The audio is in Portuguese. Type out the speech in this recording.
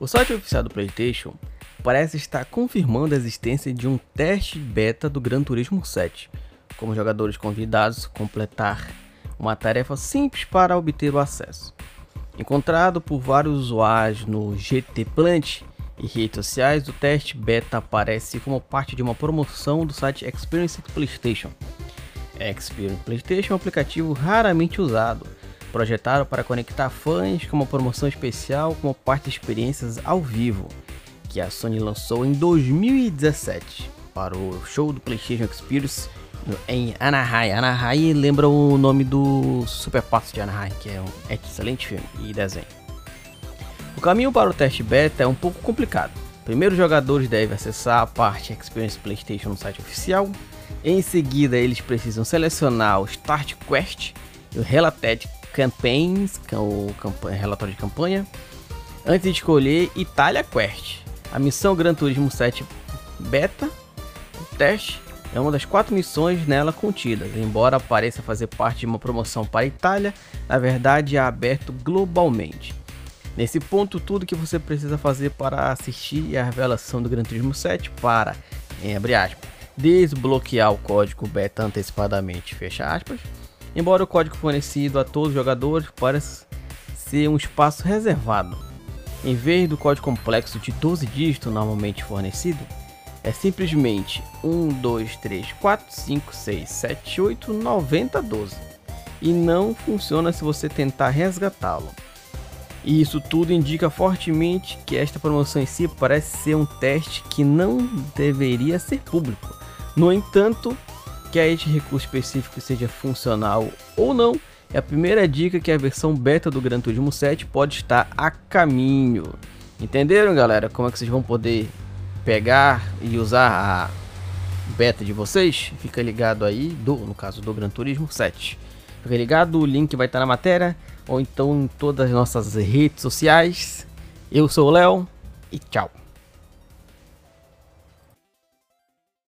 O site oficial do PlayStation parece estar confirmando a existência de um teste beta do Gran Turismo 7, como jogadores convidados completar uma tarefa simples para obter o acesso. Encontrado por vários usuários no GT Plant e redes sociais, o teste beta aparece como parte de uma promoção do site Experience PlayStation. Experience PlayStation é um aplicativo raramente usado, projetado para conectar fãs com uma promoção especial como parte de experiências ao vivo, que a Sony lançou em 2017 para o show do PlayStation Experience em Anaheim. Anaheim lembra o nome do Super Pass de Anaheim, que é um excelente filme e desenho. O caminho para o teste beta é um pouco complicado. Primeiro, os jogadores devem acessar a parte Experience PlayStation no site oficial. Em seguida, eles precisam selecionar o Start Quest e o Related Campaigns, é o relatório de campanha, antes de escolher Italia Quest. A missão Gran Turismo 7 Beta, teste, é uma das quatro missões nela contidas. Embora pareça fazer parte de uma promoção para a Itália, na verdade é aberto globalmente. Nesse ponto, tudo que você precisa fazer para assistir é a revelação do Gran Turismo 7 para, abre aspas, desbloquear o código beta antecipadamente, fecha aspas, Embora o código fornecido a todos os jogadores pareça ser um espaço reservado, em vez do código complexo de 12 dígitos normalmente fornecido, é simplesmente 1, 2, 3, 4, 5, 6, 7, 8, 90, 12 e não funciona se você tentar resgatá-lo. E isso tudo indica fortemente que esta promoção em si parece ser um teste que não deveria ser público. No entanto, que este recurso específico seja funcional ou não, é a primeira dica que a versão beta do Gran Turismo 7 pode estar a caminho. Entenderam, galera? Como é que vocês vão poder pegar e usar a beta de vocês? Fica ligado aí, do, no caso do Gran Turismo 7. Fica ligado, o link vai estar na matéria ou então em todas as nossas redes sociais. Eu sou o Léo e tchau.